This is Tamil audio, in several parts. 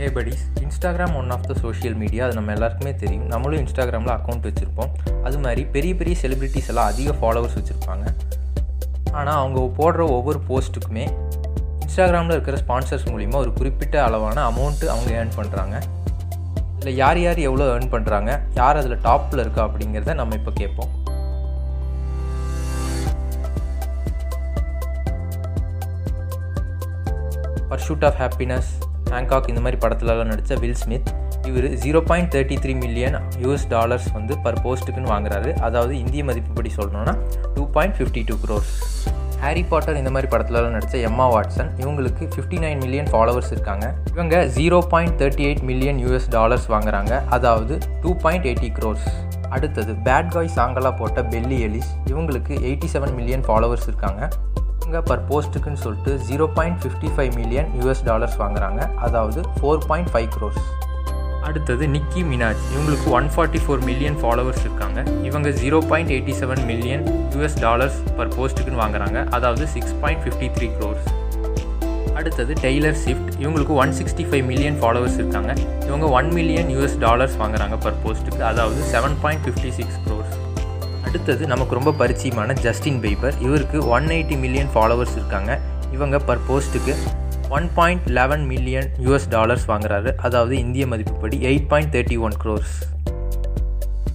Hey buddies Instagram one of the social media அது நம்ம எல்லாருக்குமே தெரியும். நம்மளும் இன்ஸ்டாகிராமில் அக்கௌண்ட் வச்சுருப்போம். அது மாதிரி பெரிய பெரிய செலிப்ரிட்டிஸ் எல்லாம் அதிக ஃபாலோவர்ஸ் வச்சுருப்பாங்க. ஆனால் அவங்க போடுற ஒவ்வொரு போஸ்ட்டுக்குமே இன்ஸ்டாகிராமில் இருக்கிற ஸ்பான்சர்ஸ் மூலிமா ஒரு குறிப்பிட்ட அளவான அமௌண்ட்டு அவங்க ஏர்ன் பண்ணுறாங்க இல்லை யார் யார் எவ்வளோ ஏர்ன் பண்ணுறாங்க யார் அதில் டாப்பில் இருக்கா அப்படிங்கிறத நம்ம இப்போ கேட்போம். பர்ஷூட் ஆஃப் ஹாப்பினஸ் ஹேங்காக் இந்த மாதிரி படத்துலலாம் நடித்த வில் ஸ்மித் இவர் zero point thirty three million US dollars வந்து பர் போஸ்ட்டுக்குன்னு வாங்குறாரு. அதாவது இந்திய மதிப்புப்படி சொல்லணும்னா two point fifty two crores Harry Potter இந்த மாதிரி படத்துலலாம் நடித்த எம்மா வாட்சன் இவங்களுக்கு ஃபிஃப்டி நைன் மில்லியன் ஃபாலோவர்ஸ் இருக்காங்க. இவங்க zero point thirty eight million US dollars வாங்குறாங்க. அதாவது டூ பாயிண்ட் எயிட்டி க்ரோர்ஸ் அடுத்தது பேட் காய் சாங்கலாக போட்ட பெல்லி எலிஸ் இவங்களுக்கு எயிட்டி செவன் மில்லியன் ஃபாலோவர்ஸ் இருக்காங்க. இவங்க பர் போஸ்ட்டுக்குன்னு சொல்லிட்டு zero point fifty five million US dollars வாங்குறாங்க. அதாவது ஃபோர் பாயிண்ட் ஃபைவ் க்ரோஸ் அடுத்தது நிக்கி மினாஜ் இவங்களுக்கு one forty four million followers இருக்காங்க. இவங்க zero point eighty seven million US dollars per போஸ்ட்டுக்குன்னு வாங்குறாங்க. அதாவது six point fifty three crores அடுத்தது டெய்லர் ஸ்விஃப்ட் இவங்களுக்கு one sixty five million followers இருக்காங்க. இவங்க ஒன் மில்லியன் யூஎஸ் டாலர்ஸ் வாங்குறாங்க பர் போஸ்ட்டுக்கு அதாவது seven point fifty six crores அடுத்தது நமக்கு ரொம்ப பரிச்சயமான ஜஸ்டின் பீபர் இவருக்கு ஒன் எயிட்டி மில்லியன் ஃபாலோவர்ஸ் இருக்காங்க. இவங்க பர் போஸ்ட்டுக்கு one point eleven million US dollars வாங்குறாரு. அதாவது இந்திய மதிப்புப்படி eight point thirty one crores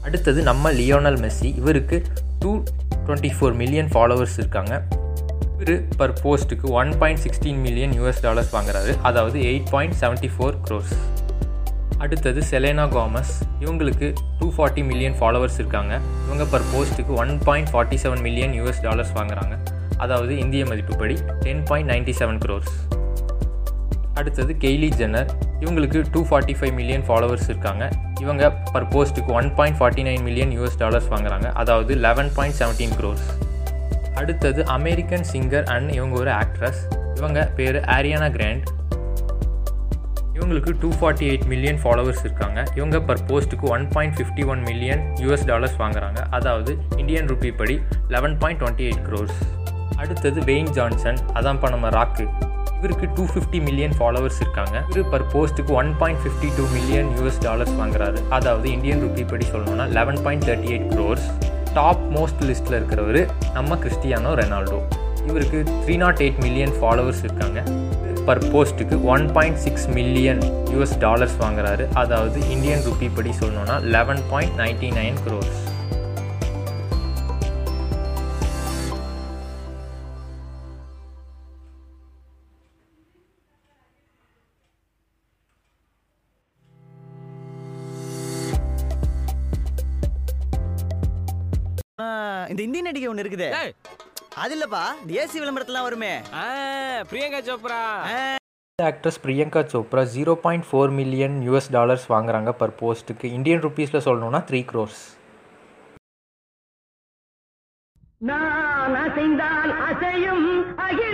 அடுத்தது நம்ம லியோனல் மெஸ்ஸி இவருக்கு two twenty four million followers இருக்காங்க. இவர் பர் போஸ்ட்டுக்கு one point sixteen million US dollars வாங்குறாரு. அதாவது eight point seventy four crores அடுத்தது செலேனா காமஸ் இவங்களுக்கு டூ ஃபார்ட்டி மில்லியன் ஃபாலோவர்ஸ் இருக்காங்க. இவங்க பர் போஸ்ட்டுக்கு one point forty seven million US dollars வாங்குறாங்க. அதாவது இந்திய மதிப்புப்படி ten point ninety seven crores அடுத்தது கெய்லி ஜென்னர் இவங்களுக்கு two forty five million followers இருக்காங்க. இவங்க பர் போஸ்ட்டுக்கு one point forty nine million US dollars வாங்குறாங்க. அதாவது லெவன் பாயிண்ட் செவன்டீன் க்ரோர்ஸ் அடுத்தது அமெரிக்கன் சிங்கர் அண்ட் இவங்க ஒரு ஆக்ட்ரஸ் இவங்க பேர் ஆரியானா கிராண்ட் இவங்களுக்கு two forty eight million followers இருக்காங்க. இவங்க பர் போஸ்ட்டுக்கு one point fifty one million US dollars வாங்குறாங்க. அதாவது இந்தியன் ருபி படி eleven point twenty eight crores அடுத்தது வெயின் ஜான்சன் அதான் நம்ம ராக்கு இவருக்கு டூ ஃபிஃப்டி மில்லியன் ஃபாலோவர்ஸ் இருக்காங்க. இவர் பர் போஸ்ட்டுக்கு one point fifty two million US dollars வாங்குறாரு. அதாவது இந்தியன் ருபி படி சொல்லணும்னா eleven point thirty eight crores top most லிஸ்ட்டில் இருக்கிறவர் நம்ம கிறிஸ்டியானோ ரெனால்டோ இவருக்கு three nought eight million followers இருக்காங்க. பர் போஸ்ட்டுக்கு one point six million US dollars வாங்குறாரு. அதாவது இந்தியன் ருபி படி சொல்லணும்னா eleven point ninety nine crores இந்த இந்திய நடிகை ஒண்ணு இருக்குதே. ஏய். அது இல்லப்பா ஏசி விளம்பரத்துலாம் வருமே. Priyanka Chopra. Actress Priyanka Chopra zero point four million US dollars வாங்குறாங்க பர் போஸ்ட்டுக்கு இந்தியன் ருபீஸில் சொல்லணும்னா த்ரீ க்ரோர்ஸ் நான் அசைந்தால் அசையும் அகிலமெல்லாமே